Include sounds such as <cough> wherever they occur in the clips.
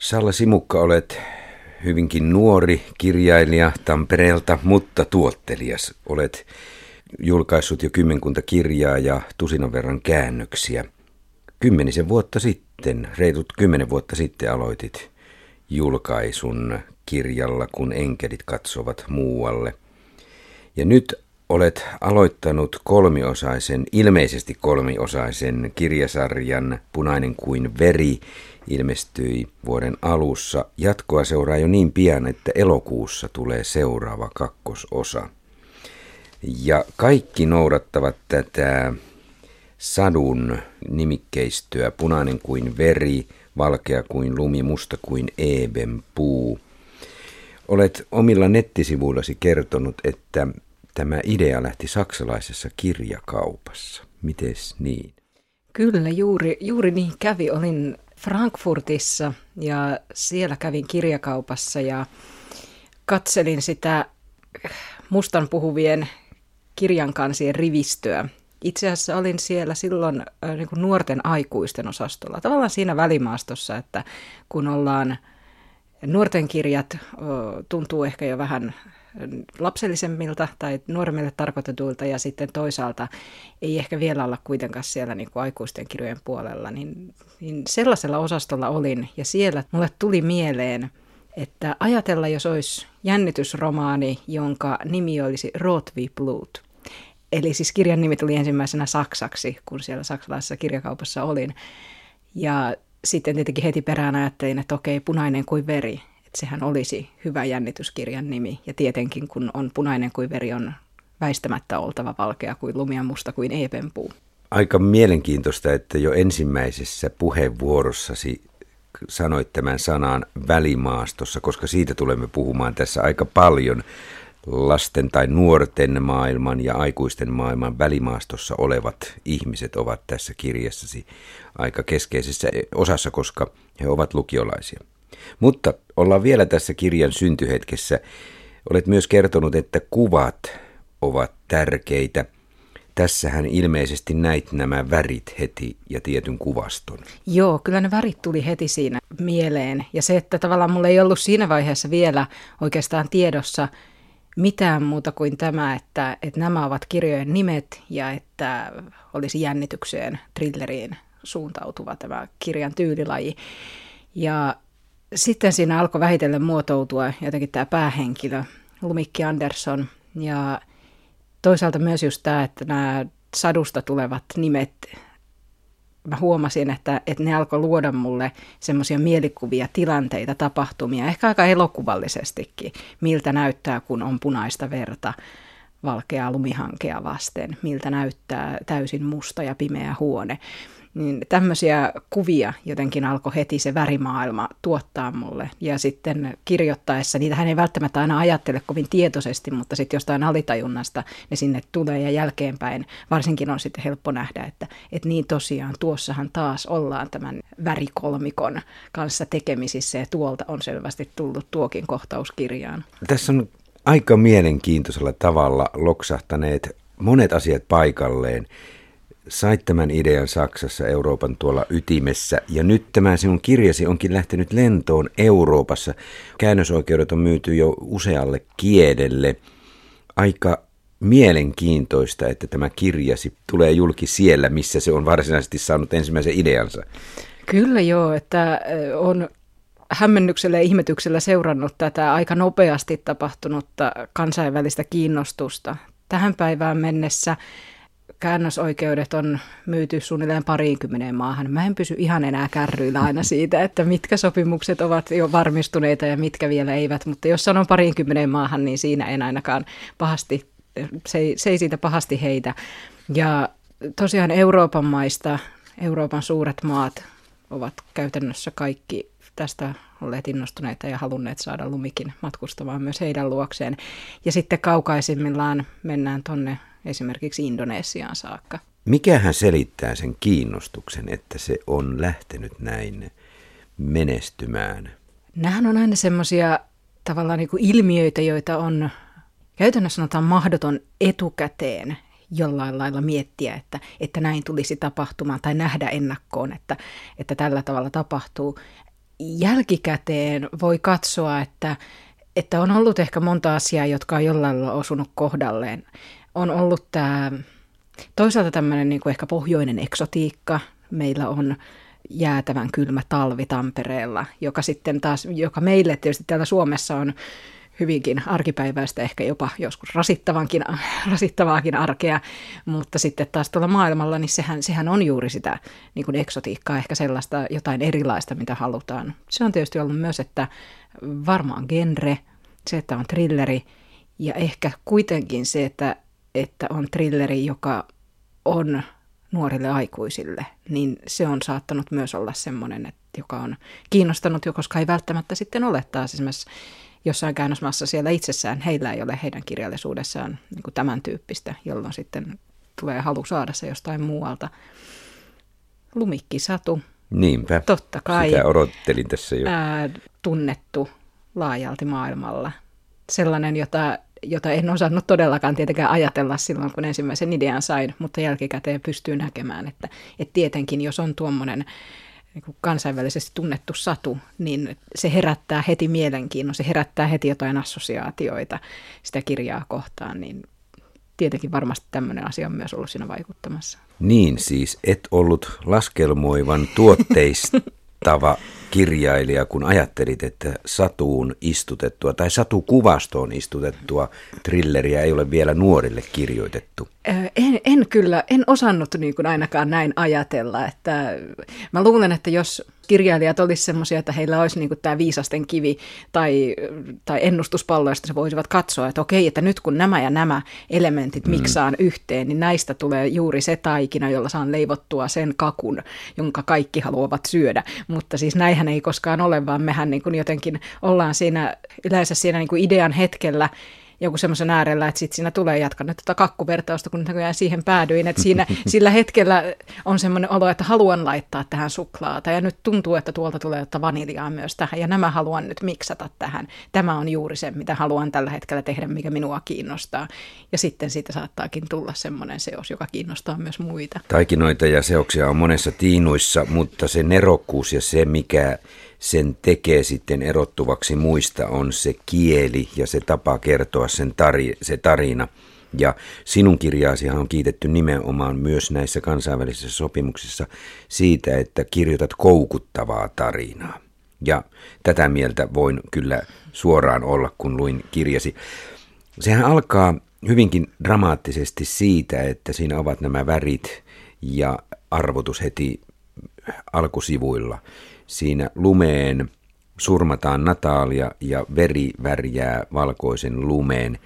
Salla Simukka, olet hyvinkin nuori kirjailija Tampereelta, mutta tuottelias. Olet julkaissut jo kymmenkunta kirjaa ja tusinan verran käännöksiä. Kymmenisen vuotta sitten, reitut kymmenen vuotta sitten aloitit julkaisun kirjalla, kun enkelit katsovat muualle. Ja nyt olet aloittanut kolmiosaisen, ilmeisesti kolmiosaisen kirjasarjan Punainen kuin veri, ilmestyi vuoden alussa. Jatkoa seuraa jo niin pian, että elokuussa tulee seuraava kakkososa. Ja kaikki noudattavat tätä sadun nimikkeistöä, punainen kuin veri, valkea kuin lumi, musta kuin eeben puu. Olet omilla nettisivuillasi kertonut, että tämä idea lähti saksalaisessa kirjakaupassa. Mites niin? Kyllä, juuri, juuri niin kävi. Olin Frankfurtissa ja siellä kävin kirjakaupassa ja katselin sitä mustan puhuvien kirjankansien rivistöä. Itse asiassa olin siellä silloin niin kuin nuorten aikuisten osastolla, tavallaan siinä välimaastossa, että kun ollaan nuorten kirjat, tuntuu ehkä jo vähän lapsellisemmilta tai nuoremmille tarkoitetuilta ja sitten toisaalta ei ehkä vielä olla kuitenkaan siellä niin kuin aikuisten kirjojen puolella, niin, niin sellaisella osastolla olin ja siellä mulle tuli mieleen, että ajatella, jos olisi jännitysromaani, jonka nimi olisi Rotvi Blut. Eli siis kirjan nimi tuli ensimmäisenä saksaksi, kun siellä saksalaisessa kirjakaupassa olin. Ja sitten tietenkin heti perään ajattelin, että okei, punainen kuin veri että sehän olisi hyvä jännityskirjan nimi. Ja tietenkin kun on punainen kuin veri, on väistämättä oltava valkea kuin lumi ja musta kuin eepenpuu. Aika mielenkiintoista, että jo ensimmäisessä puheenvuorossasi sanoit tämän sanan välimaastossa, koska siitä tulemme puhumaan tässä aika paljon. Lasten tai nuorten maailman ja aikuisten maailman välimaastossa olevat ihmiset ovat tässä kirjassasi aika keskeisessä osassa, koska he ovat lukiolaisia. Mutta ollaan vielä tässä kirjan syntyhetkessä. Olet myös kertonut, että kuvat ovat tärkeitä. Tässähän ilmeisesti näit nämä värit heti ja tietyn kuvaston. Joo, kyllä ne värit tuli heti siinä mieleen. Ja se, että tavallaan mulla ei ollut siinä vaiheessa vielä oikeastaan tiedossa mitään muuta kuin tämä, että, että nämä ovat kirjojen nimet ja että olisi jännitykseen, thrilleriin suuntautuva tämä kirjan tyylilaji. Ja sitten siinä alkoi vähitellen muotoutua jotenkin tämä päähenkilö, Lumikki Andersson. Ja toisaalta myös just tämä, että nämä sadusta tulevat nimet, mä huomasin, että, että ne alkoi luoda mulle semmoisia mielikuvia, tilanteita, tapahtumia, ehkä aika elokuvallisestikin, miltä näyttää, kun on punaista verta valkeaa lumihankea vasten, miltä näyttää täysin musta ja pimeä huone niin tämmöisiä kuvia jotenkin alkoi heti se värimaailma tuottaa mulle. Ja sitten kirjoittaessa, niitä hän ei välttämättä aina ajattele kovin tietoisesti, mutta sitten jostain alitajunnasta ne sinne tulee ja jälkeenpäin varsinkin on sitten helppo nähdä, että, että niin tosiaan tuossahan taas ollaan tämän värikolmikon kanssa tekemisissä ja tuolta on selvästi tullut tuokin kohtaus kirjaan. Tässä on aika mielenkiintoisella tavalla loksahtaneet monet asiat paikalleen sait tämän idean Saksassa, Euroopan tuolla ytimessä, ja nyt tämä sinun kirjasi onkin lähtenyt lentoon Euroopassa. Käännösoikeudet on myyty jo usealle kielelle. Aika mielenkiintoista, että tämä kirjasi tulee julki siellä, missä se on varsinaisesti saanut ensimmäisen ideansa. Kyllä joo, että on hämmennyksellä ja ihmetyksellä seurannut tätä aika nopeasti tapahtunutta kansainvälistä kiinnostusta. Tähän päivään mennessä käännösoikeudet on myyty suunnilleen pariinkymmeneen maahan. Mä en pysy ihan enää kärryillä aina siitä, että mitkä sopimukset ovat jo varmistuneita ja mitkä vielä eivät, mutta jos sanon pariinkymmeneen maahan, niin siinä en ainakaan pahasti, se ei, se ei siitä pahasti heitä. Ja tosiaan Euroopan maista, Euroopan suuret maat ovat käytännössä kaikki tästä olleet innostuneita ja halunneet saada lumikin matkustamaan myös heidän luokseen. Ja sitten kaukaisimmillaan mennään tonne esimerkiksi Indonesiaan saakka. Mikähän selittää sen kiinnostuksen, että se on lähtenyt näin menestymään? Nämähän on aina semmoisia tavallaan niin kuin ilmiöitä, joita on käytännössä sanotaan mahdoton etukäteen jollain lailla miettiä, että, että näin tulisi tapahtumaan tai nähdä ennakkoon, että, että tällä tavalla tapahtuu. jälkikäteen voi katsoa, että, että on ollut ehkä monta asiaa, jotka on jollain lailla osunut kohdalleen. On ollut tämä toisaalta tämmöinen niin ehkä pohjoinen eksotiikka. Meillä on jäätävän kylmä talvi Tampereella, joka sitten taas, joka meille tietysti täällä Suomessa on hyvinkin arkipäiväistä, ehkä jopa joskus rasittavankin, rasittavaakin arkea, mutta sitten taas tuolla maailmalla, niin sehän, sehän on juuri sitä niin kuin eksotiikkaa, ehkä sellaista jotain erilaista, mitä halutaan. Se on tietysti ollut myös, että varmaan genre, se, että on trilleri, ja ehkä kuitenkin se, että, että on trilleri, joka on nuorille aikuisille, niin se on saattanut myös olla semmoinen, että joka on kiinnostanut jo, koska ei välttämättä sitten ole taas esimerkiksi jossain käännösmaassa siellä itsessään, heillä ei ole heidän kirjallisuudessaan niin kuin tämän tyyppistä, jolloin sitten tulee halu saada se jostain muualta. Lumikki Satu. Niinpä. Totta kai. Sitä odottelin tässä jo. Ää, tunnettu laajalti maailmalla. Sellainen, jota, jota en osannut todellakaan tietenkään ajatella silloin, kun ensimmäisen idean sain, mutta jälkikäteen pystyy näkemään, että, että tietenkin jos on tuommoinen niin kansainvälisesti tunnettu satu, niin se herättää heti mielenkiinnon, se herättää heti jotain assosiaatioita sitä kirjaa kohtaan, niin tietenkin varmasti tämmöinen asia on myös ollut siinä vaikuttamassa. Niin siis, et ollut laskelmoivan tuotteistava kirjailija, kun ajattelit, että satuun istutettua tai satukuvastoon istutettua trilleriä ei ole vielä nuorille kirjoitettu? En, en kyllä, en osannut niin kuin ainakaan näin ajatella. Että mä luulen, että jos kirjailijat olisivat sellaisia, että heillä olisi niin kuin tämä viisasten kivi tai, tai ennustuspallo, josta se voisivat katsoa, että okei, että nyt kun nämä ja nämä elementit mm. miksaan yhteen, niin näistä tulee juuri se taikina, jolla saan leivottua sen kakun, jonka kaikki haluavat syödä. Mutta siis näinhän ei koskaan ole, vaan mehän niin kuin jotenkin ollaan siinä, yleensä siinä niin kuin idean hetkellä, joku semmoisen äärellä, että sitten siinä tulee jatkan nyt tätä kakkuvertausta, kun näköjään siihen päädyin, että siinä <laughs> sillä hetkellä on semmoinen olo, että haluan laittaa tähän suklaata ja nyt tuntuu, että tuolta tulee jotta vaniljaa myös tähän ja nämä haluan nyt miksata tähän. Tämä on juuri se, mitä haluan tällä hetkellä tehdä, mikä minua kiinnostaa. Ja sitten siitä saattaakin tulla semmoinen seos, joka kiinnostaa myös muita. Taikinoita ja seoksia on monessa tiinuissa, mutta se nerokkuus ja se, mikä sen tekee sitten erottuvaksi muista on se kieli ja se tapa kertoa sen tari, se tarina. Ja sinun kirjaasihan on kiitetty nimenomaan myös näissä kansainvälisissä sopimuksissa siitä, että kirjoitat koukuttavaa tarinaa. Ja tätä mieltä voin kyllä suoraan olla, kun luin kirjasi. Sehän alkaa hyvinkin dramaattisesti siitä, että siinä ovat nämä värit ja arvotus heti alkusivuilla. Siinä lumeen surmataan Natalia ja veri värjää valkoisen lumeen.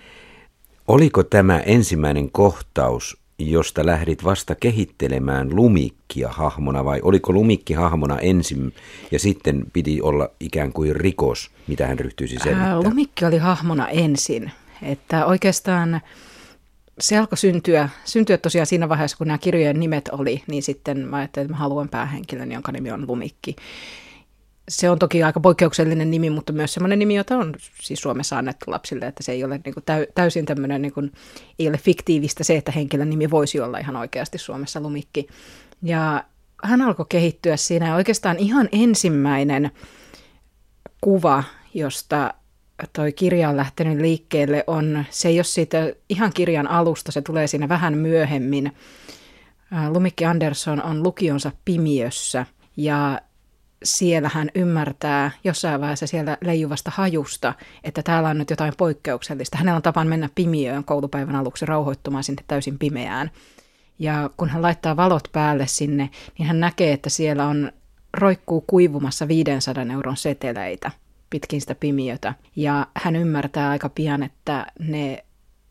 Oliko tämä ensimmäinen kohtaus, josta lähdit vasta kehittelemään lumikkia hahmona vai oliko lumikki hahmona ensin ja sitten piti olla ikään kuin rikos, mitä hän ryhtyisi selvittämään? Lumikki oli hahmona ensin, että oikeastaan se alkoi syntyä, syntyä tosiaan siinä vaiheessa, kun nämä kirjojen nimet oli, niin sitten mä ajattelin, että mä haluan päähenkilön, jonka nimi on Lumikki. Se on toki aika poikkeuksellinen nimi, mutta myös sellainen nimi, jota on siis Suomessa annettu lapsille, että se ei ole niin kuin täysin tämmöinen, niin kuin, ei ole fiktiivistä se, että henkilön nimi voisi olla ihan oikeasti Suomessa Lumikki. Ja hän alkoi kehittyä siinä oikeastaan ihan ensimmäinen kuva, josta toi kirja on lähtenyt liikkeelle, on, se ei ole siitä ihan kirjan alusta, se tulee siinä vähän myöhemmin. Lumikki Andersson on lukionsa pimiössä ja siellä hän ymmärtää jossain vaiheessa siellä leijuvasta hajusta, että täällä on nyt jotain poikkeuksellista. Hänellä on tapaan mennä pimiöön koulupäivän aluksi rauhoittumaan sinne täysin pimeään. Ja kun hän laittaa valot päälle sinne, niin hän näkee, että siellä on roikkuu kuivumassa 500 euron seteleitä – pitkin sitä pimiötä. Ja hän ymmärtää aika pian, että ne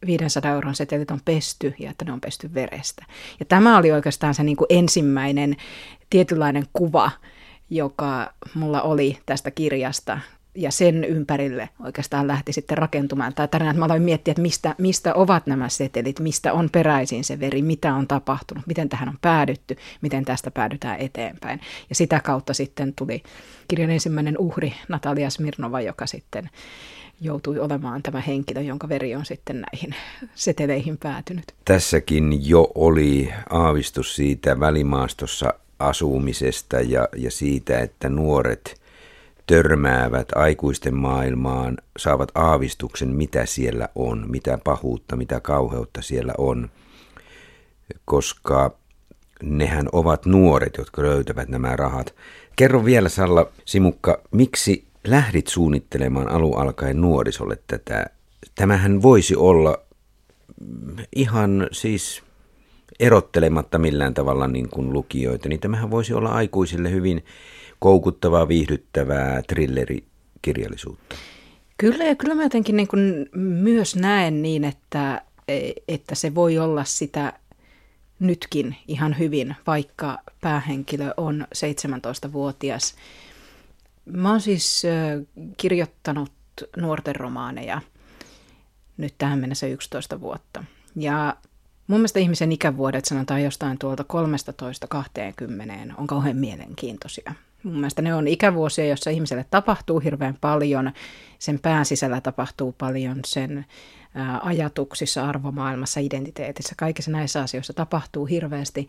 500 euron setelit on pesty ja että ne on pesty verestä. Ja tämä oli oikeastaan se niin kuin ensimmäinen tietynlainen kuva, joka mulla oli tästä kirjasta, ja sen ympärille oikeastaan lähti sitten rakentumaan tämä tarina. Että mä aloin miettiä, että mistä, mistä ovat nämä setelit, mistä on peräisin se veri, mitä on tapahtunut, miten tähän on päädytty, miten tästä päädytään eteenpäin. Ja sitä kautta sitten tuli kirjan ensimmäinen uhri Natalia Smirnova, joka sitten joutui olemaan tämä henkilö, jonka veri on sitten näihin seteleihin päätynyt. Tässäkin jo oli aavistus siitä välimaastossa asumisesta ja, ja siitä, että nuoret – törmäävät aikuisten maailmaan, saavat aavistuksen, mitä siellä on, mitä pahuutta, mitä kauheutta siellä on, koska nehän ovat nuoret, jotka löytävät nämä rahat. Kerro vielä Salla Simukka, miksi lähdit suunnittelemaan alun alkaen nuorisolle tätä? Tämähän voisi olla ihan siis erottelematta millään tavalla niin kuin lukijoita, niin tämähän voisi olla aikuisille hyvin koukuttavaa, viihdyttävää thrillerikirjallisuutta. Kyllä, ja kyllä mä jotenkin niin kuin myös näen niin, että, että se voi olla sitä nytkin ihan hyvin, vaikka päähenkilö on 17-vuotias. Mä oon siis kirjoittanut nuorten romaaneja nyt tähän mennessä 11 vuotta. Ja mun mielestä ihmisen ikävuodet, sanotaan jostain tuolta 13-20, on kauhean mielenkiintoisia. Mun mielestä ne on ikävuosia, jossa ihmiselle tapahtuu hirveän paljon, sen pään sisällä tapahtuu paljon, sen ajatuksissa, arvomaailmassa, identiteetissä, kaikissa näissä asioissa tapahtuu hirveästi.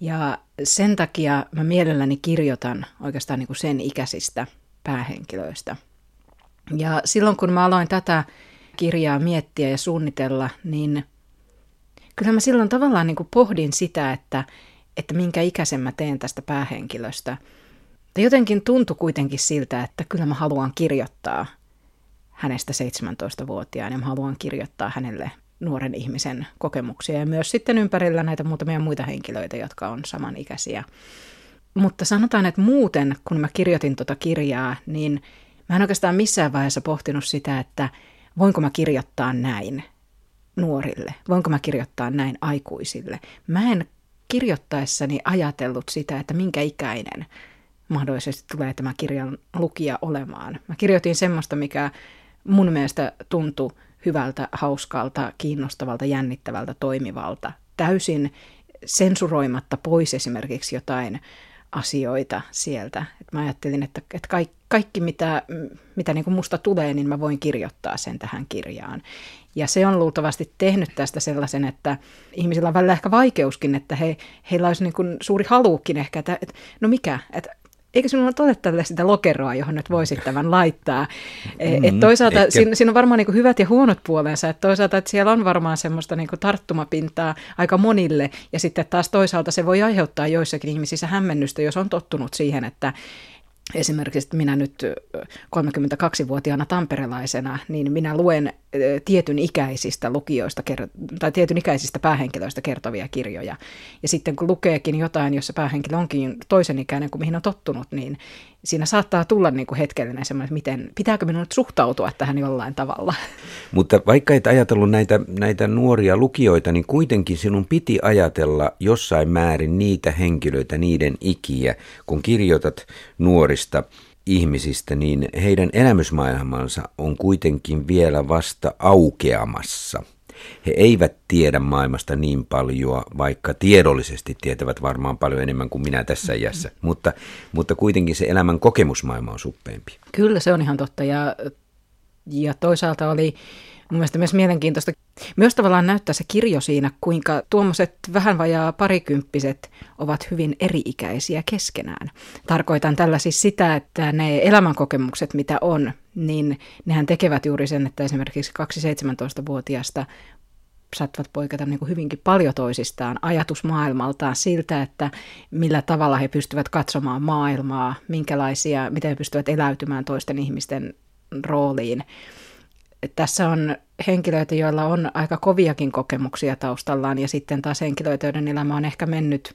Ja sen takia mä mielelläni kirjoitan oikeastaan niin kuin sen ikäisistä päähenkilöistä. Ja silloin kun mä aloin tätä kirjaa miettiä ja suunnitella, niin kyllä mä silloin tavallaan niin kuin pohdin sitä, että, että minkä ikäisen mä teen tästä päähenkilöstä. Ja jotenkin tuntui kuitenkin siltä, että kyllä mä haluan kirjoittaa hänestä 17-vuotiaan ja mä haluan kirjoittaa hänelle nuoren ihmisen kokemuksia ja myös sitten ympärillä näitä muutamia muita henkilöitä, jotka on samanikäisiä. Mutta sanotaan, että muuten, kun mä kirjoitin tuota kirjaa, niin mä en oikeastaan missään vaiheessa pohtinut sitä, että voinko mä kirjoittaa näin nuorille, voinko mä kirjoittaa näin aikuisille. Mä en kirjoittaessani ajatellut sitä, että minkä ikäinen mahdollisesti tulee tämä kirjan lukija olemaan. Mä kirjoitin semmoista, mikä mun mielestä tuntui hyvältä, hauskalta, kiinnostavalta, jännittävältä, toimivalta. Täysin sensuroimatta pois esimerkiksi jotain asioita sieltä. Et mä ajattelin, että, että kaikki, kaikki mitä, mitä niin kuin musta tulee, niin mä voin kirjoittaa sen tähän kirjaan. Ja se on luultavasti tehnyt tästä sellaisen, että ihmisillä on välillä ehkä vaikeuskin, että he, heillä olisi niin kuin suuri haluukin ehkä, että, että no mikä, että eikö sinulla ole tälle sitä lokeroa, johon nyt voisit tämän laittaa? E, mm, et toisaalta siinä, siinä on varmaan niin hyvät ja huonot puolensa, että toisaalta että siellä on varmaan semmoista niin tarttumapintaa aika monille, ja sitten taas toisaalta se voi aiheuttaa joissakin ihmisissä hämmennystä, jos on tottunut siihen, että Esimerkiksi minä nyt 32-vuotiaana tamperelaisena, niin minä luen tietyn ikäisistä lukijoista tai tietyn ikäisistä päähenkilöistä kertovia kirjoja. Ja sitten kun lukeekin jotain, jossa päähenkilö onkin toisen ikäinen kuin mihin on tottunut, niin siinä saattaa tulla niin kuin hetkellinen semmoinen, että miten, pitääkö minun nyt suhtautua tähän jollain tavalla. Mutta vaikka et ajatellut näitä, näitä nuoria lukijoita, niin kuitenkin sinun piti ajatella jossain määrin niitä henkilöitä, niiden ikiä, kun kirjoitat nuorista ihmisistä, niin heidän elämysmaailmansa on kuitenkin vielä vasta aukeamassa. He eivät tiedä maailmasta niin paljon, vaikka tiedollisesti tietävät varmaan paljon enemmän kuin minä tässä iässä, mutta, mutta kuitenkin se elämän kokemusmaailma on suppeempi. Kyllä se on ihan totta ja, ja toisaalta oli mun mielestä myös mielenkiintoista. Myös tavallaan näyttää se kirjo siinä, kuinka tuommoiset vähän vajaa parikymppiset ovat hyvin eri-ikäisiä keskenään. Tarkoitan tällä siis sitä, että ne elämänkokemukset, mitä on, niin nehän tekevät juuri sen, että esimerkiksi kaksi 17-vuotiaasta saattavat poiketa niin kuin hyvinkin paljon toisistaan ajatusmaailmaltaan siltä, että millä tavalla he pystyvät katsomaan maailmaa, minkälaisia, miten he pystyvät eläytymään toisten ihmisten rooliin tässä on henkilöitä, joilla on aika koviakin kokemuksia taustallaan ja sitten taas henkilöitä, joiden elämä on ehkä mennyt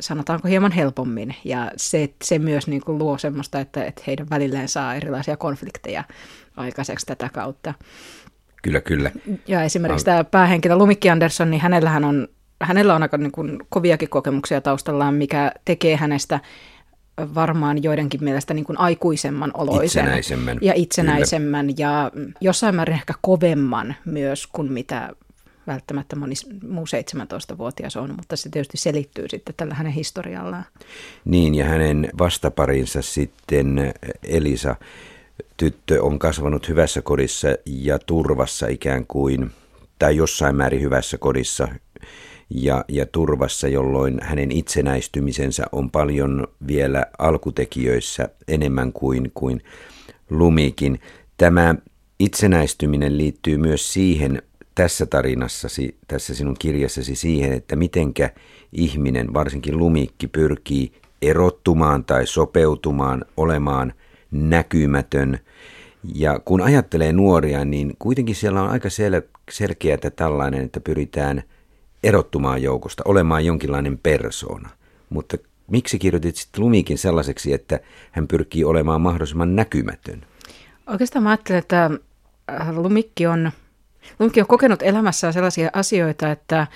sanotaanko hieman helpommin. Ja se, se myös niin kuin luo semmoista, että, että heidän välilleen saa erilaisia konflikteja aikaiseksi tätä kautta. Kyllä, kyllä. Ja esimerkiksi tämä päähenkilö Lumikki Andersson, niin hänellähän on, hänellä on aika niin kuin koviakin kokemuksia taustallaan, mikä tekee hänestä varmaan joidenkin mielestä niin kuin aikuisemman oloisen. Itsenäisemmän. Ja itsenäisemmän kyllä. ja jossain määrin ehkä kovemman myös kuin mitä välttämättä moni muu 17-vuotias on, mutta se tietysti selittyy sitten tällä hänen historiallaan. Niin, ja hänen vastaparinsa sitten Elisa, tyttö, on kasvanut hyvässä kodissa ja turvassa ikään kuin, tai jossain määrin hyvässä kodissa, ja, ja turvassa, jolloin hänen itsenäistymisensä on paljon vielä alkutekijöissä enemmän kuin, kuin lumikin. Tämä itsenäistyminen liittyy myös siihen tässä tarinassasi, tässä sinun kirjassasi siihen, että mitenkä ihminen, varsinkin lumikki, pyrkii erottumaan tai sopeutumaan, olemaan näkymätön. Ja kun ajattelee nuoria, niin kuitenkin siellä on aika sel- selkeää tällainen, että pyritään erottumaan joukosta, olemaan jonkinlainen persoona. Mutta miksi kirjoitit sitten Lumikin sellaiseksi, että hän pyrkii olemaan mahdollisimman näkymätön? Oikeastaan mä ajattelen, että äh, Lumikki on, Lumikki on kokenut elämässään sellaisia asioita, että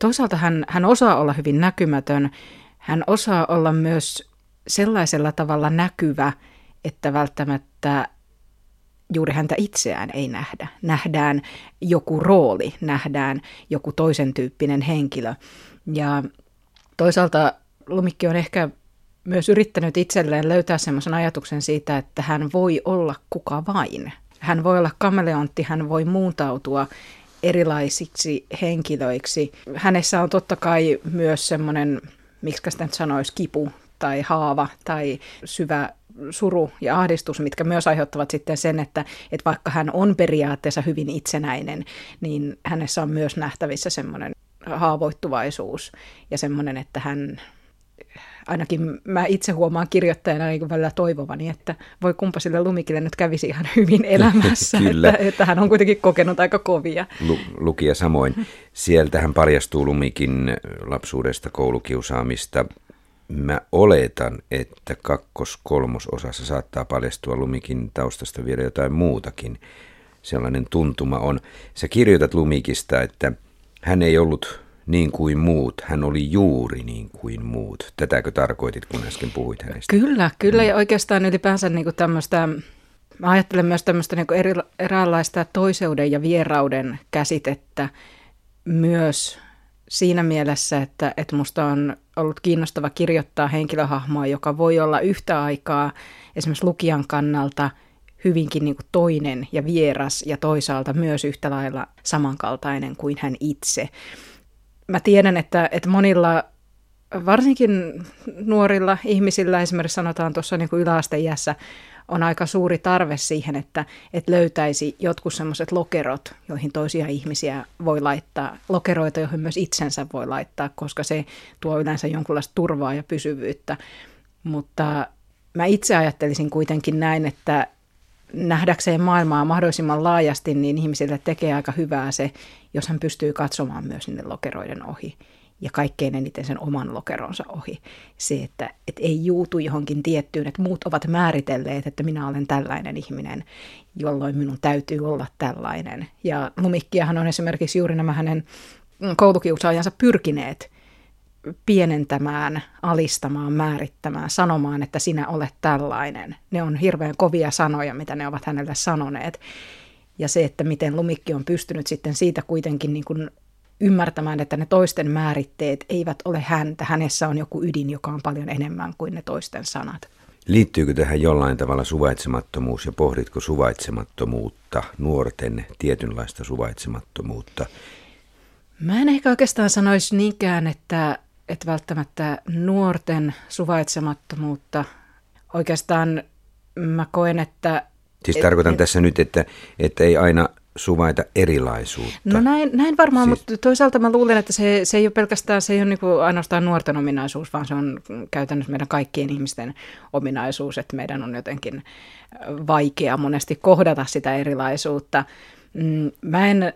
toisaalta hän, hän osaa olla hyvin näkymätön, hän osaa olla myös sellaisella tavalla näkyvä, että välttämättä juuri häntä itseään ei nähdä. Nähdään joku rooli, nähdään joku toisen tyyppinen henkilö. Ja toisaalta Lumikki on ehkä myös yrittänyt itselleen löytää semmoisen ajatuksen siitä, että hän voi olla kuka vain. Hän voi olla kameleontti, hän voi muuntautua erilaisiksi henkilöiksi. Hänessä on totta kai myös semmoinen, miksi sitä sanoisi, kipu tai haava tai syvä suru ja ahdistus, mitkä myös aiheuttavat sitten sen, että, että vaikka hän on periaatteessa hyvin itsenäinen, niin hänessä on myös nähtävissä semmoinen haavoittuvaisuus ja semmoinen, että hän ainakin mä itse huomaan kirjoittajana niin välillä toivovani, että voi kumpa sille Lumikille nyt kävisi ihan hyvin <laughs> elämässä, että, että hän on kuitenkin kokenut aika kovia. Lu, lukija samoin. Sieltähän paljastuu Lumikin lapsuudesta koulukiusaamista. Mä oletan, että kakkos-kolmososassa saattaa paljastua Lumikin taustasta vielä jotain muutakin. Sellainen tuntuma on. Sä kirjoitat Lumikista, että hän ei ollut niin kuin muut. Hän oli juuri niin kuin muut. Tätäkö tarkoitit, kun äsken puhuit hänestä? Kyllä, kyllä. Ja oikeastaan ylipäänsä niin kuin tämmöistä, mä ajattelen myös tämmöistä niin eri, eräänlaista toiseuden ja vierauden käsitettä myös siinä mielessä, että, että musta on ollut kiinnostava kirjoittaa henkilöhahmoa, joka voi olla yhtä aikaa esimerkiksi lukijan kannalta hyvinkin niin kuin toinen ja vieras ja toisaalta myös yhtä lailla samankaltainen kuin hän itse. Mä tiedän, että, että monilla, varsinkin nuorilla ihmisillä, esimerkiksi sanotaan tuossa niin yläasteiässä, on aika suuri tarve siihen, että, että löytäisi jotkut semmoiset lokerot, joihin toisia ihmisiä voi laittaa, lokeroita, joihin myös itsensä voi laittaa, koska se tuo yleensä jonkunlaista turvaa ja pysyvyyttä. Mutta mä itse ajattelisin kuitenkin näin, että nähdäkseen maailmaa mahdollisimman laajasti, niin ihmisille tekee aika hyvää se, jos hän pystyy katsomaan myös sinne lokeroiden ohi ja kaikkein eniten sen oman lokeronsa ohi. Se, että, että ei juutu johonkin tiettyyn, että muut ovat määritelleet, että minä olen tällainen ihminen, jolloin minun täytyy olla tällainen. Ja Lumikkiahan on esimerkiksi juuri nämä hänen koulukiusaajansa pyrkineet pienentämään, alistamaan, määrittämään, sanomaan, että sinä olet tällainen. Ne on hirveän kovia sanoja, mitä ne ovat hänelle sanoneet. Ja se, että miten Lumikki on pystynyt sitten siitä kuitenkin niin kuin ymmärtämään, että ne toisten määritteet eivät ole häntä. Hänessä on joku ydin, joka on paljon enemmän kuin ne toisten sanat. Liittyykö tähän jollain tavalla suvaitsemattomuus ja pohditko suvaitsemattomuutta, nuorten tietynlaista suvaitsemattomuutta? Mä en ehkä oikeastaan sanoisi niinkään, että että välttämättä nuorten suvaitsemattomuutta. Oikeastaan mä koen, että... Siis et, tarkoitan et, tässä nyt, että, että ei aina suvaita erilaisuutta. No näin, näin varmaan, siis... mutta toisaalta mä luulen, että se, se ei ole pelkästään, se ei ole niin kuin ainoastaan nuorten ominaisuus, vaan se on käytännössä meidän kaikkien ihmisten ominaisuus, että meidän on jotenkin vaikea monesti kohdata sitä erilaisuutta. Mm, mä en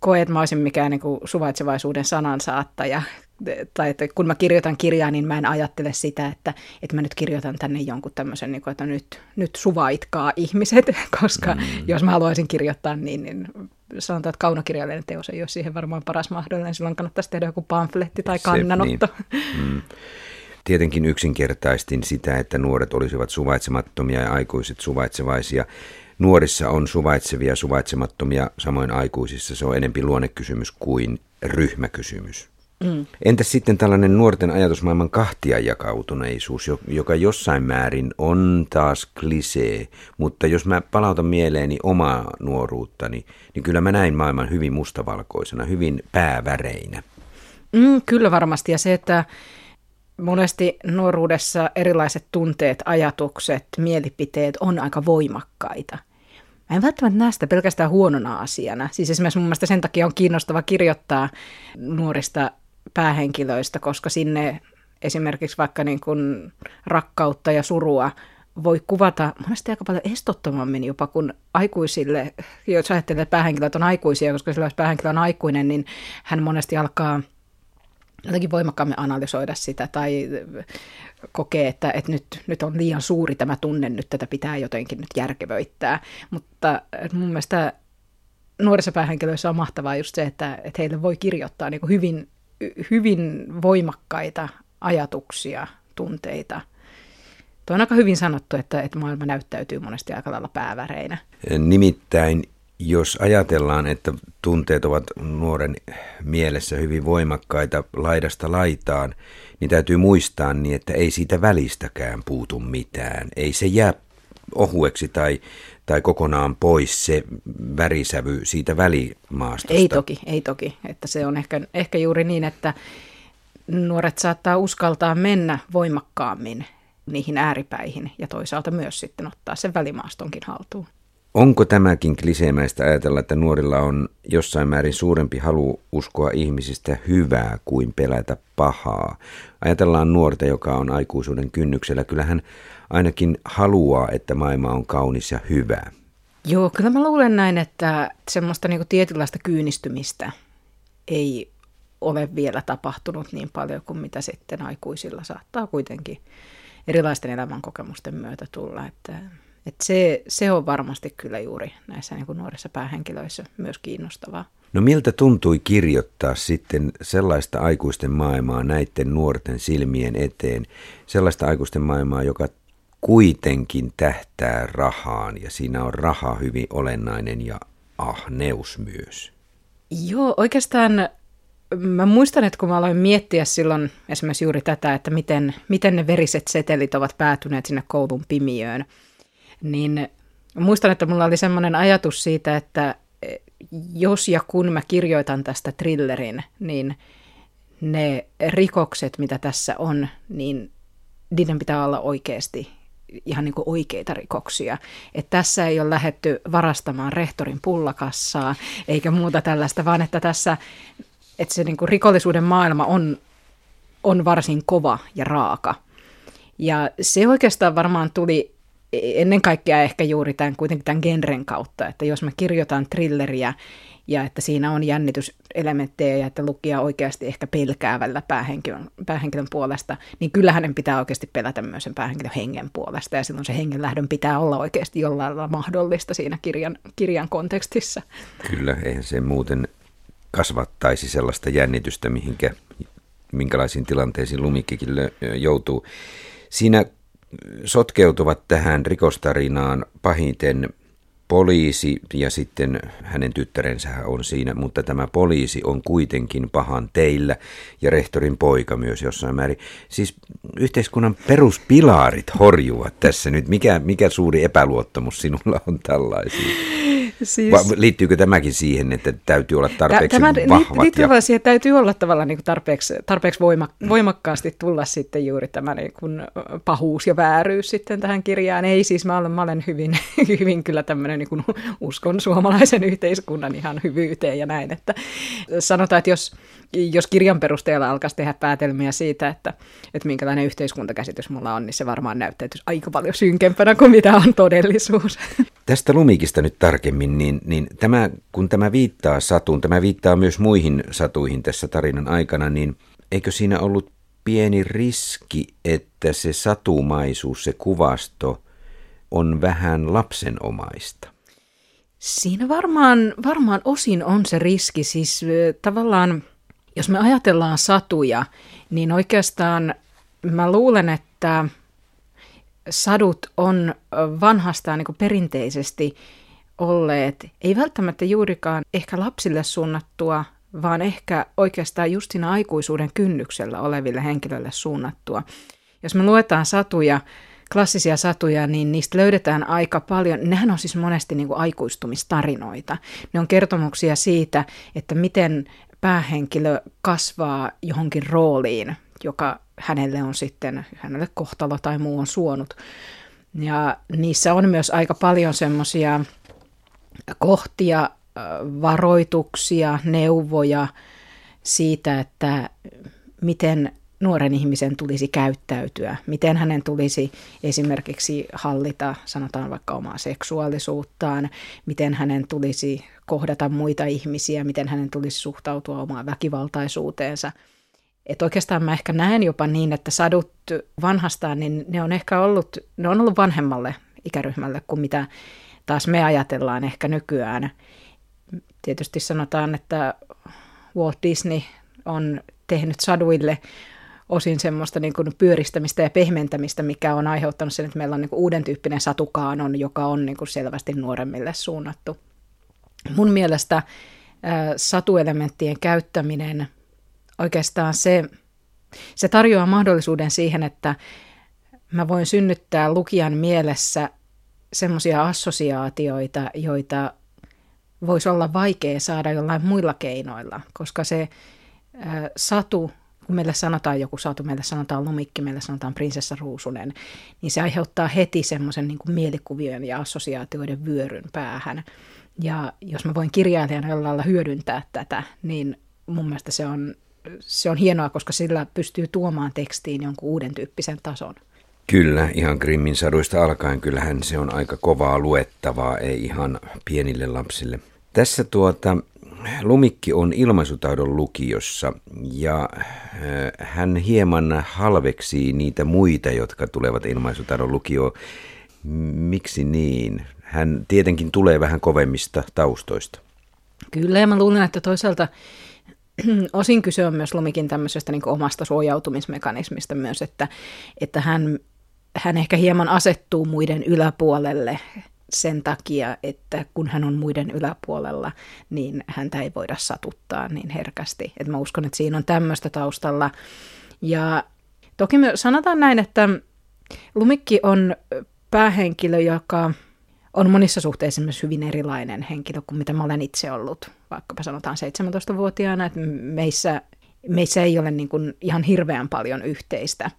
koe, että mä olisin mikään niin kuin suvaitsevaisuuden sanansaattaja, tai että kun mä kirjoitan kirjaa, niin mä en ajattele sitä, että, että mä nyt kirjoitan tänne jonkun tämmöisen, niin kuin, että nyt, nyt suvaitkaa ihmiset, <laughs> koska mm. jos mä haluaisin kirjoittaa niin, niin sanotaan, että kaunokirjallinen teos ei ole siihen varmaan paras mahdollinen, silloin kannattaisi tehdä joku pamfletti tai kannanotto. Se, niin. mm. Tietenkin yksinkertaistin sitä, että nuoret olisivat suvaitsemattomia ja aikuiset suvaitsevaisia. Nuorissa on suvaitsevia suvaitsemattomia, samoin aikuisissa se on enempi luonnekysymys kuin ryhmäkysymys. Mm. Entäs sitten tällainen nuorten ajatusmaailman kahtiajakautuneisuus, joka jossain määrin on taas klisee, mutta jos mä palautan mieleeni omaa nuoruuttani, niin kyllä mä näin maailman hyvin mustavalkoisena, hyvin pääväreinä. Mm, kyllä varmasti. Ja se, että monesti nuoruudessa erilaiset tunteet, ajatukset, mielipiteet on aika voimakkaita. Mä en välttämättä näe sitä pelkästään huonona asiana. Siis esimerkiksi mun mielestä sen takia on kiinnostava kirjoittaa nuorista päähenkilöistä, koska sinne esimerkiksi vaikka niin kuin rakkautta ja surua voi kuvata monesti aika paljon estottomammin jopa kuin aikuisille. Jos ajattelee, että päähenkilöt on aikuisia, koska jos päähenkilö on aikuinen, niin hän monesti alkaa jotenkin voimakkaammin analysoida sitä tai kokee, että, että nyt, nyt on liian suuri tämä tunne, nyt tätä pitää jotenkin nyt järkevöittää. Mutta mun mielestä nuorissa päähenkilöissä on mahtavaa just se, että, että heille voi kirjoittaa niin hyvin, hyvin voimakkaita ajatuksia, tunteita. Tuo on aika hyvin sanottu, että, että maailma näyttäytyy monesti aika lailla pääväreinä. Nimittäin jos ajatellaan, että tunteet ovat nuoren mielessä hyvin voimakkaita laidasta laitaan, niin täytyy muistaa niin, että ei siitä välistäkään puutu mitään. Ei se jää ohueksi tai, tai kokonaan pois se värisävy siitä välimaastosta. Ei toki, ei toki. Että se on ehkä, ehkä juuri niin, että nuoret saattaa uskaltaa mennä voimakkaammin niihin ääripäihin ja toisaalta myös sitten ottaa sen välimaastonkin haltuun. Onko tämäkin kliseemäistä ajatella, että nuorilla on jossain määrin suurempi halu uskoa ihmisistä hyvää kuin pelätä pahaa? Ajatellaan nuorta, joka on aikuisuuden kynnyksellä. Kyllähän ainakin haluaa, että maailma on kaunis ja hyvä. Joo, kyllä mä luulen näin, että semmoista niinku tietynlaista kyynistymistä ei ole vielä tapahtunut niin paljon kuin mitä sitten aikuisilla saattaa kuitenkin erilaisten elämänkokemusten myötä tulla. Että et se, se on varmasti kyllä juuri näissä niin kuin nuorissa päähenkilöissä myös kiinnostavaa. No miltä tuntui kirjoittaa sitten sellaista aikuisten maailmaa näiden nuorten silmien eteen, sellaista aikuisten maailmaa, joka kuitenkin tähtää rahaan ja siinä on raha hyvin olennainen ja ahneus myös? Joo, oikeastaan mä muistan, että kun mä aloin miettiä silloin esimerkiksi juuri tätä, että miten, miten ne veriset setelit ovat päätyneet sinne koulun pimiöön – niin muistan, että mulla oli semmoinen ajatus siitä, että jos ja kun mä kirjoitan tästä thrillerin, niin ne rikokset, mitä tässä on, niin niiden pitää olla oikeasti ihan niin kuin oikeita rikoksia. Että tässä ei ole lähetty varastamaan rehtorin pullakassaa eikä muuta tällaista, vaan että tässä että se niin kuin rikollisuuden maailma on, on varsin kova ja raaka. Ja se oikeastaan varmaan tuli ennen kaikkea ehkä juuri tämän, kuitenkin tämän genren kautta, että jos mä kirjoitan thrilleriä ja että siinä on jännityselementtejä ja että lukija oikeasti ehkä pelkäävällä päähenkilön, päähenkilön puolesta, niin kyllä hänen pitää oikeasti pelätä myös sen päähenkilön hengen puolesta ja silloin se hengenlähdön pitää olla oikeasti jollain lailla mahdollista siinä kirjan, kirjan kontekstissa. Kyllä, eihän se muuten kasvattaisi sellaista jännitystä, mihinkä, minkälaisiin tilanteisiin lumikkikin joutuu. Siinä sotkeutuvat tähän rikostarinaan pahiten poliisi ja sitten hänen tyttärensä on siinä, mutta tämä poliisi on kuitenkin pahan teillä ja rehtorin poika myös jossain määrin. Siis yhteiskunnan peruspilarit horjuvat tässä nyt. Mikä, mikä suuri epäluottamus sinulla on tällaisiin? Siis... Va, liittyykö tämäkin siihen, että täytyy olla tarpeeksi Tämä, vahvat? Liittyy ja... siihen, täytyy olla tavallaan niin kuin tarpeeksi, tarpeeksi voima, voimakkaasti tulla sitten juuri tämä niin kuin pahuus ja vääryys sitten tähän kirjaan. Ei siis, mä olen, mä olen hyvin, <laughs> hyvin kyllä tämmöinen niin kuin uskon suomalaisen yhteiskunnan ihan hyvyyteen ja näin. Että sanotaan, että jos, jos kirjan perusteella alkaisi tehdä päätelmiä siitä, että, että minkälainen yhteiskuntakäsitys mulla on, niin se varmaan näyttäytyisi aika paljon synkempänä kuin mitä on todellisuus. <laughs> Tästä lumikista nyt tarkemmin, niin, niin tämä, kun tämä viittaa satuun, tämä viittaa myös muihin satuihin tässä tarinan aikana, niin eikö siinä ollut pieni riski, että se satumaisuus, se kuvasto on vähän lapsenomaista? Siinä varmaan, varmaan osin on se riski, siis tavallaan jos me ajatellaan satuja, niin oikeastaan mä luulen, että sadut on vanhastaan niin perinteisesti olleet, ei välttämättä juurikaan ehkä lapsille suunnattua, vaan ehkä oikeastaan just siinä aikuisuuden kynnyksellä oleville henkilöille suunnattua. Jos me luetaan satuja, klassisia satuja, niin niistä löydetään aika paljon. Nehän on siis monesti niin kuin aikuistumistarinoita. Ne on kertomuksia siitä, että miten päähenkilö kasvaa johonkin rooliin, joka hänelle on sitten, hänelle kohtalo tai muu on suonut. Ja niissä on myös aika paljon semmoisia kohtia, varoituksia, neuvoja siitä, että miten nuoren ihmisen tulisi käyttäytyä, miten hänen tulisi esimerkiksi hallita, sanotaan vaikka omaa seksuaalisuuttaan, miten hänen tulisi kohdata muita ihmisiä, miten hänen tulisi suhtautua omaan väkivaltaisuuteensa. Että oikeastaan mä ehkä näen jopa niin, että sadut vanhastaan, niin ne on ehkä ollut, ne on ollut vanhemmalle ikäryhmälle kuin mitä taas me ajatellaan ehkä nykyään. Tietysti sanotaan, että Walt Disney on tehnyt saduille osin semmoista niin kuin pyöristämistä ja pehmentämistä, mikä on aiheuttanut sen, että meillä on niin kuin uuden tyyppinen satukaanon, joka on niin kuin selvästi nuoremmille suunnattu. Mun mielestä äh, satuelementtien käyttäminen oikeastaan se, se tarjoaa mahdollisuuden siihen, että mä voin synnyttää lukijan mielessä semmoisia assosiaatioita, joita voisi olla vaikea saada jollain muilla keinoilla, koska se ää, satu, kun meille sanotaan joku satu, meille sanotaan lumikki, meille sanotaan prinsessa Ruusunen, niin se aiheuttaa heti semmoisen niin mielikuvien ja assosiaatioiden vyöryn päähän. Ja jos mä voin kirjailijana jollain lailla hyödyntää tätä, niin mun mielestä se on, se on hienoa, koska sillä pystyy tuomaan tekstiin jonkun uuden tyyppisen tason. Kyllä, ihan Grimmin saduista alkaen kyllähän se on aika kovaa luettavaa, ei ihan pienille lapsille. Tässä tuota, Lumikki on ilmaisutaidon lukiossa ja äh, hän hieman halveksii niitä muita, jotka tulevat ilmaisutaidon lukioon. Miksi niin? Hän tietenkin tulee vähän kovemmista taustoista. Kyllä, ja mä luulen, että toisaalta <clears throat> osin kyse on myös Lumikin tämmöisestä niin omasta suojautumismekanismista myös, että, että hän hän ehkä hieman asettuu muiden yläpuolelle sen takia, että kun hän on muiden yläpuolella, niin häntä ei voida satuttaa niin herkästi. Et mä uskon, että siinä on tämmöistä taustalla. Ja toki me sanotaan näin, että Lumikki on päähenkilö, joka on monissa suhteissa myös hyvin erilainen henkilö kuin mitä mä olen itse ollut, vaikkapa sanotaan 17-vuotiaana, että meissä meissä ei ole niin kuin ihan hirveän paljon yhteistä.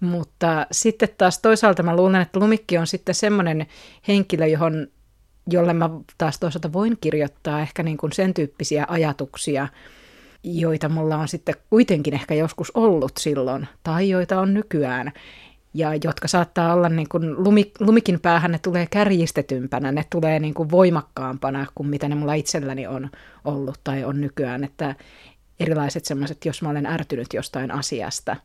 Mutta sitten taas toisaalta mä luulen, että Lumikki on sitten semmoinen henkilö, johon, jolle mä taas toisaalta voin kirjoittaa ehkä niin kuin sen tyyppisiä ajatuksia, joita mulla on sitten kuitenkin ehkä joskus ollut silloin, tai joita on nykyään, ja jotka saattaa olla niin kuin lumi, lumikin päähän, ne tulee kärjistetympänä, ne tulee niin kuin voimakkaampana kuin mitä ne mulla itselläni on ollut tai on nykyään, että erilaiset semmoiset, jos mä olen ärtynyt jostain asiasta,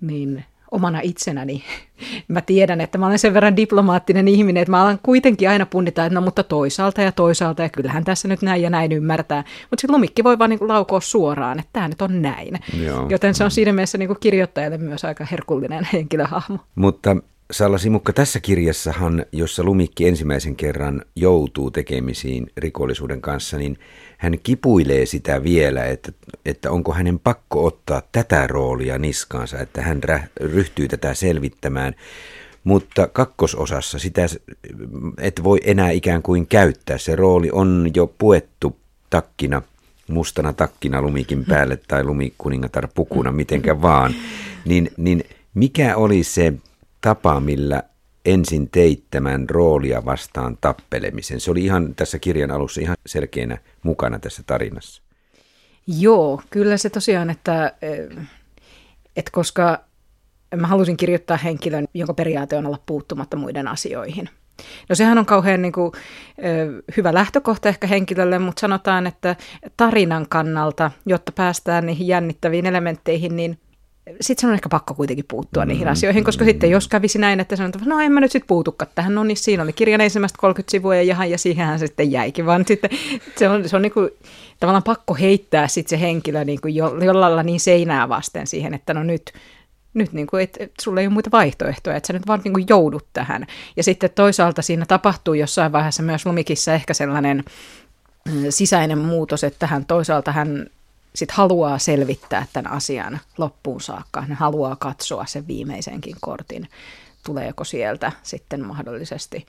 niin omana itsenäni. <laughs> Mä tiedän, että mä olen sen verran diplomaattinen ihminen, että mä alan kuitenkin aina punnita, että no mutta toisaalta ja toisaalta, ja kyllähän tässä nyt näin ja näin ymmärtää. Mutta sitten lumikki voi vaan niin laukoa suoraan, että tämä nyt on näin. Joo. Joten se on siinä mielessä niin kirjoittajalle myös aika herkullinen <laughs> henkilöhahmo. Mutta Salla Simukka, tässä kirjassahan, jossa Lumikki ensimmäisen kerran joutuu tekemisiin rikollisuuden kanssa, niin hän kipuilee sitä vielä, että, että onko hänen pakko ottaa tätä roolia niskaansa, että hän ryhtyy tätä selvittämään. Mutta kakkososassa sitä et voi enää ikään kuin käyttää. Se rooli on jo puettu takkina, mustana takkina lumikin päälle tai lumikuningatar pukuna, mitenkä vaan. Niin, niin mikä oli se tapa, millä ensin teit tämän roolia vastaan tappelemisen. Se oli ihan tässä kirjan alussa ihan selkeänä mukana tässä tarinassa. Joo, kyllä se tosiaan, että, että koska mä halusin kirjoittaa henkilön, jonka periaate on olla puuttumatta muiden asioihin. No sehän on kauhean niin kuin, hyvä lähtökohta ehkä henkilölle, mutta sanotaan, että tarinan kannalta, jotta päästään niihin jännittäviin elementteihin, niin sitten se on ehkä pakko kuitenkin puuttua niihin mm-hmm. asioihin, koska sitten jos kävisi näin, että sanotaan, että no en mä nyt sitten puutukaan tähän, no niin siinä oli kirjan ensimmäistä 30 sivua ja jahan, ja siihenhän se sitten jäikin, vaan sitten se on, se on niin kuin, tavallaan pakko heittää sitten se henkilö niin kuin jo, jollain niin seinää vasten siihen, että no nyt, nyt niin kuin, et, et sulla ei ole muita vaihtoehtoja, että sä nyt vaan niin kuin joudut tähän. Ja sitten toisaalta siinä tapahtuu jossain vaiheessa myös Lumikissa ehkä sellainen mm, sisäinen muutos, että hän toisaalta hän sit haluaa selvittää tämän asian loppuun saakka. Hän haluaa katsoa sen viimeisenkin kortin, tuleeko sieltä sitten mahdollisesti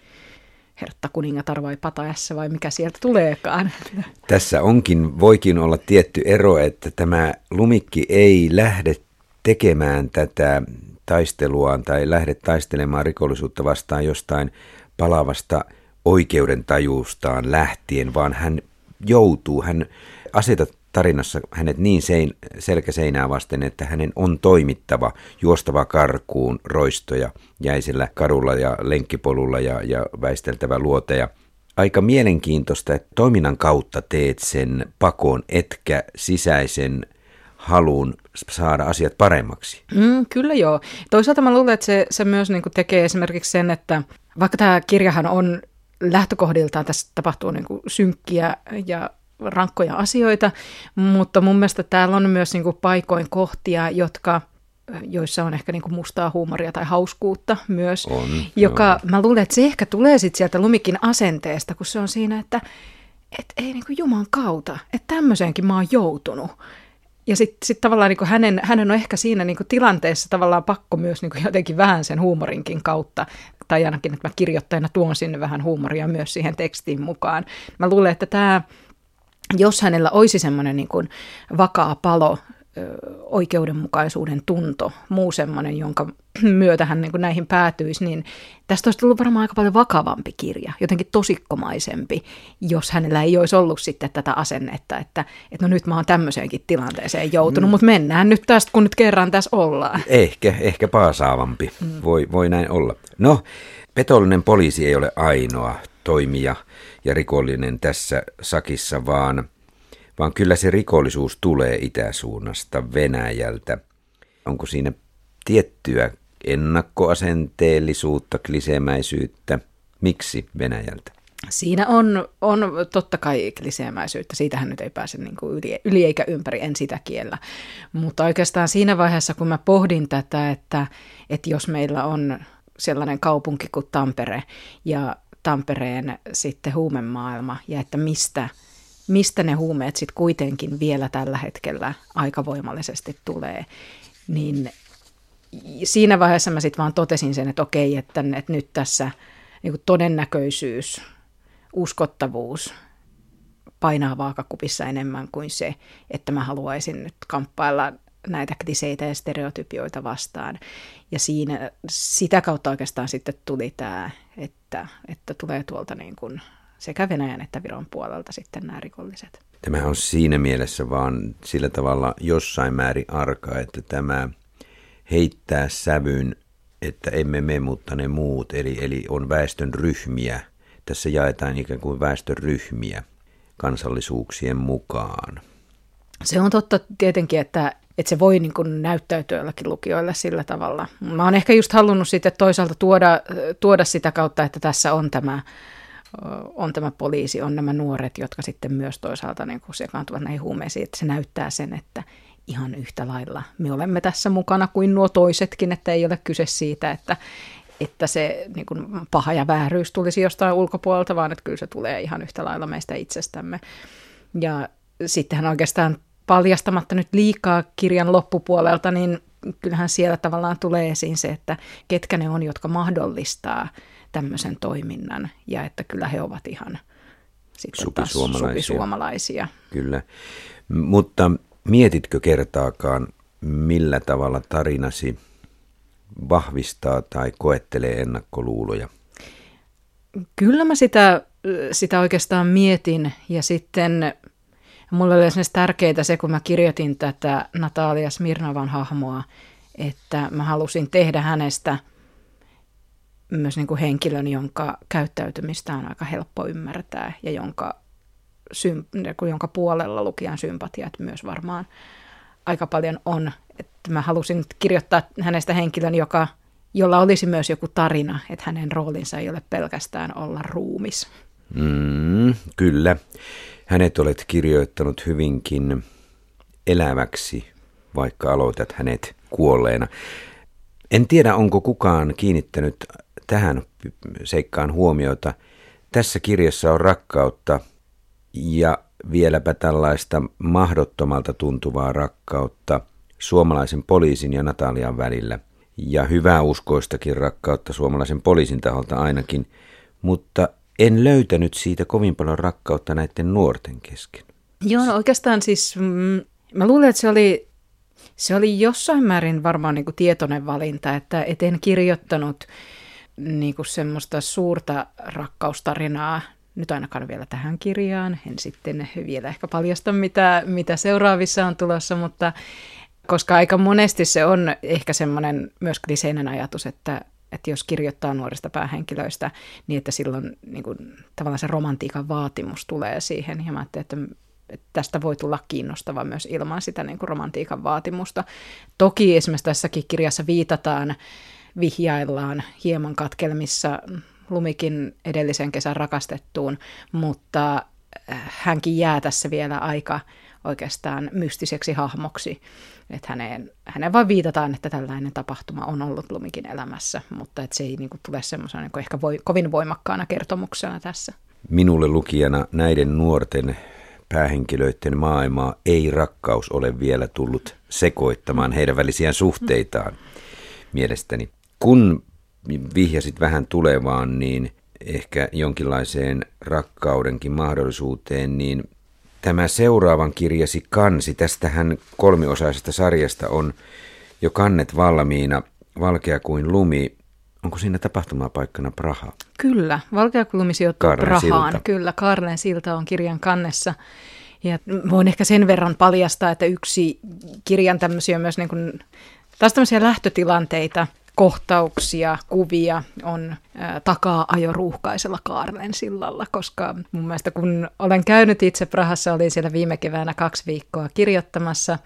hertta kuningatar vai patajassa vai mikä sieltä tuleekaan. <laughs> Tässä onkin, voikin olla tietty ero, että tämä lumikki ei lähde tekemään tätä taisteluaan tai lähde taistelemaan rikollisuutta vastaan jostain palavasta oikeudentajuustaan lähtien, vaan hän joutuu, hän asetat tarinassa hänet niin sein, selkäseinää vasten, että hänen on toimittava, juostava karkuun roistoja jäisellä kadulla ja lenkkipolulla ja, ja väisteltävä luoteja. Aika mielenkiintoista, että toiminnan kautta teet sen pakon, etkä sisäisen halun saada asiat paremmaksi. Mm, kyllä joo. Toisaalta mä luulen, että se, se myös niin tekee esimerkiksi sen, että vaikka tämä kirjahan on lähtökohdiltaan, tässä tapahtuu niin synkkiä ja rankkoja asioita, mutta mun mielestä täällä on myös niin kuin paikoin kohtia, jotka joissa on ehkä niin kuin mustaa huumoria tai hauskuutta myös, on, joka joo. mä luulen, että se ehkä tulee sitten sieltä Lumikin asenteesta, kun se on siinä, että et ei niin kuin Juman kautta, että tämmöiseenkin mä oon joutunut. Ja sitten sit tavallaan niin kuin hänen, hänen on ehkä siinä niin kuin tilanteessa tavallaan pakko myös niin kuin jotenkin vähän sen huumorinkin kautta, tai ainakin, että mä kirjoittajana tuon sinne vähän huumoria myös siihen tekstiin mukaan. Mä luulen, että tämä jos hänellä olisi semmoinen niin kuin vakaa palo, oikeudenmukaisuuden tunto, muu semmoinen, jonka <clears throat> myötä hän niin kuin näihin päätyisi, niin tästä olisi tullut varmaan aika paljon vakavampi kirja, jotenkin tosikkomaisempi, jos hänellä ei olisi ollut sitten tätä asennetta, että, että no nyt mä oon tämmöiseenkin tilanteeseen joutunut, mm. mutta mennään nyt tästä, kun nyt kerran tässä ollaan. Ehkä, ehkä paasaavampi, mm. voi, voi näin olla. No, petollinen poliisi ei ole ainoa toimija ja rikollinen tässä sakissa, vaan, vaan kyllä se rikollisuus tulee itäsuunnasta Venäjältä. Onko siinä tiettyä ennakkoasenteellisuutta, kliseemäisyyttä? Miksi Venäjältä? Siinä on, on totta kai kliseemäisyyttä, siitähän nyt ei pääse niin kuin yli, yli eikä ympäri, en sitä kiellä. Mutta oikeastaan siinä vaiheessa, kun mä pohdin tätä, että, että jos meillä on sellainen kaupunki kuin Tampere ja Tampereen sitten huumemaailma ja että mistä, mistä ne huumeet sitten kuitenkin vielä tällä hetkellä aika voimallisesti tulee, niin siinä vaiheessa mä sitten vaan totesin sen, että okei, että, että nyt tässä niin todennäköisyys, uskottavuus painaa vaakakupissa enemmän kuin se, että mä haluaisin nyt kamppailla näitä kliseitä ja stereotypioita vastaan. Ja siinä, sitä kautta oikeastaan sitten tuli tämä, että, että tulee tuolta niin kuin sekä Venäjän että Viron puolelta sitten nämä rikolliset. Tämä on siinä mielessä vaan sillä tavalla jossain määrin arka, että tämä heittää sävyn, että emme me, mutta ne muut, eli, eli on väestön ryhmiä. Tässä jaetaan ikään kuin väestön ryhmiä kansallisuuksien mukaan. Se on totta tietenkin, että että se voi niin kuin näyttäytyä jollakin lukijoille sillä tavalla. Mä oon ehkä just halunnut sitten toisaalta tuoda, tuoda sitä kautta, että tässä on tämä, on tämä poliisi, on nämä nuoret, jotka sitten myös toisaalta niin kuin sekaantuvat näihin huumeisiin, että se näyttää sen, että ihan yhtä lailla me olemme tässä mukana kuin nuo toisetkin, että ei ole kyse siitä, että, että se niin kuin paha ja vääryys tulisi jostain ulkopuolelta, vaan että kyllä se tulee ihan yhtä lailla meistä itsestämme. Ja sittenhän oikeastaan paljastamatta nyt liikaa kirjan loppupuolelta, niin kyllähän siellä tavallaan tulee esiin se, että ketkä ne on, jotka mahdollistaa tämmöisen toiminnan ja että kyllä he ovat ihan sitten supisuomalaisia. taas supisuomalaisia. Kyllä, mutta mietitkö kertaakaan, millä tavalla tarinasi vahvistaa tai koettelee ennakkoluuloja? Kyllä mä sitä, sitä oikeastaan mietin ja sitten Mulle oli esimerkiksi tärkeää se, kun mä kirjoitin tätä Natalia Smirnovan hahmoa, että mä halusin tehdä hänestä myös niin kuin henkilön, jonka käyttäytymistä on aika helppo ymmärtää ja jonka, symp- jonka puolella lukijan sympatiat myös varmaan aika paljon on. Että mä halusin kirjoittaa hänestä henkilön, joka, jolla olisi myös joku tarina, että hänen roolinsa ei ole pelkästään olla ruumis. Mm, kyllä. Hänet olet kirjoittanut hyvinkin eläväksi, vaikka aloitat hänet kuolleena. En tiedä, onko kukaan kiinnittänyt tähän seikkaan huomiota. Tässä kirjassa on rakkautta ja vieläpä tällaista mahdottomalta tuntuvaa rakkautta suomalaisen poliisin ja Natalian välillä. Ja hyvää uskoistakin rakkautta suomalaisen poliisin taholta ainakin, mutta en löytänyt siitä kovin paljon rakkautta näiden nuorten kesken. Joo, no oikeastaan siis mm, mä luulen, että se oli, se oli jossain määrin varmaan niin kuin tietoinen valinta, että et en kirjoittanut niin kuin semmoista suurta rakkaustarinaa nyt ainakaan vielä tähän kirjaan. En sitten vielä ehkä paljasta, mitä, mitä seuraavissa on tulossa, mutta koska aika monesti se on ehkä semmoinen myös kliseinen ajatus, että, että jos kirjoittaa nuorista päähenkilöistä, niin että silloin niin kuin, tavallaan se romantiikan vaatimus tulee siihen. Ja mä että, että tästä voi tulla kiinnostava myös ilman sitä niin kuin romantiikan vaatimusta. Toki esimerkiksi tässäkin kirjassa viitataan, vihjaillaan hieman katkelmissa Lumikin edellisen kesän rakastettuun, mutta äh, hänkin jää tässä vielä aika oikeastaan mystiseksi hahmoksi. Että häneen, häneen vaan viitataan, että tällainen tapahtuma on ollut Lumikin elämässä, mutta että se ei niin kuin, tule semmoisena niin ehkä voi, kovin voimakkaana kertomuksena tässä. Minulle lukijana näiden nuorten päähenkilöiden maailmaa ei rakkaus ole vielä tullut sekoittamaan heidän välisiään suhteitaan mielestäni. Kun vihjasit vähän tulevaan, niin ehkä jonkinlaiseen rakkaudenkin mahdollisuuteen, niin tämä seuraavan kirjasi kansi, tästähän kolmiosaisesta sarjasta on jo kannet valmiina, valkea kuin lumi. Onko siinä tapahtumapaikkana Praha? Kyllä, valkea kuin lumi sijoittuu Karlen Prahaan. Silta. Kyllä, Karlen silta on kirjan kannessa. Ja voin ehkä sen verran paljastaa, että yksi kirjan tämmöisiä myös niin kuin, taas tämmöisiä lähtötilanteita – kohtauksia, kuvia on takaa ajo ruuhkaisella Kaarlen sillalla, koska mun mielestä kun olen käynyt itse Prahassa, olin siellä viime keväänä kaksi viikkoa kirjoittamassa,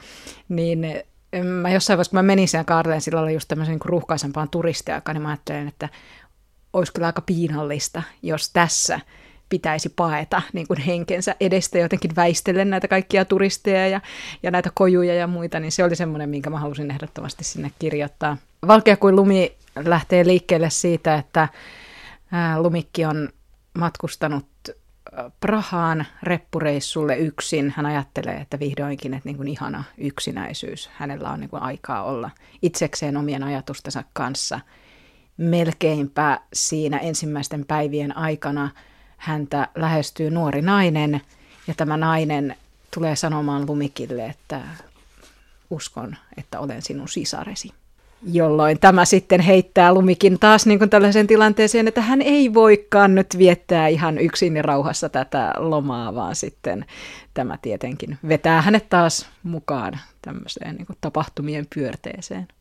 niin mä jossain vaiheessa, kun mä menin siellä Kaarlen sillalla just tämmöisen niin ruuhkaisempaan turistiaikaan, niin mä ajattelin, että olisi kyllä aika piinallista, jos tässä pitäisi paeta niin kuin henkensä edestä jotenkin väistellen näitä kaikkia turisteja ja, ja näitä kojuja ja muita, niin se oli semmoinen, minkä mä halusin ehdottomasti sinne kirjoittaa. Valkea kuin lumi lähtee liikkeelle siitä, että Lumikki on matkustanut Prahaan reppureissulle yksin. Hän ajattelee, että vihdoinkin, että niin kuin ihana yksinäisyys. Hänellä on niin kuin aikaa olla itsekseen omien ajatustensa kanssa. Melkeinpä siinä ensimmäisten päivien aikana häntä lähestyy nuori nainen ja tämä nainen tulee sanomaan Lumikille, että uskon, että olen sinun sisaresi jolloin tämä sitten heittää Lumikin taas niin kuin tällaiseen tilanteeseen, että hän ei voikaan nyt viettää ihan yksin ja rauhassa tätä lomaa, vaan sitten tämä tietenkin vetää hänet taas mukaan tämmöiseen niin kuin tapahtumien pyörteeseen.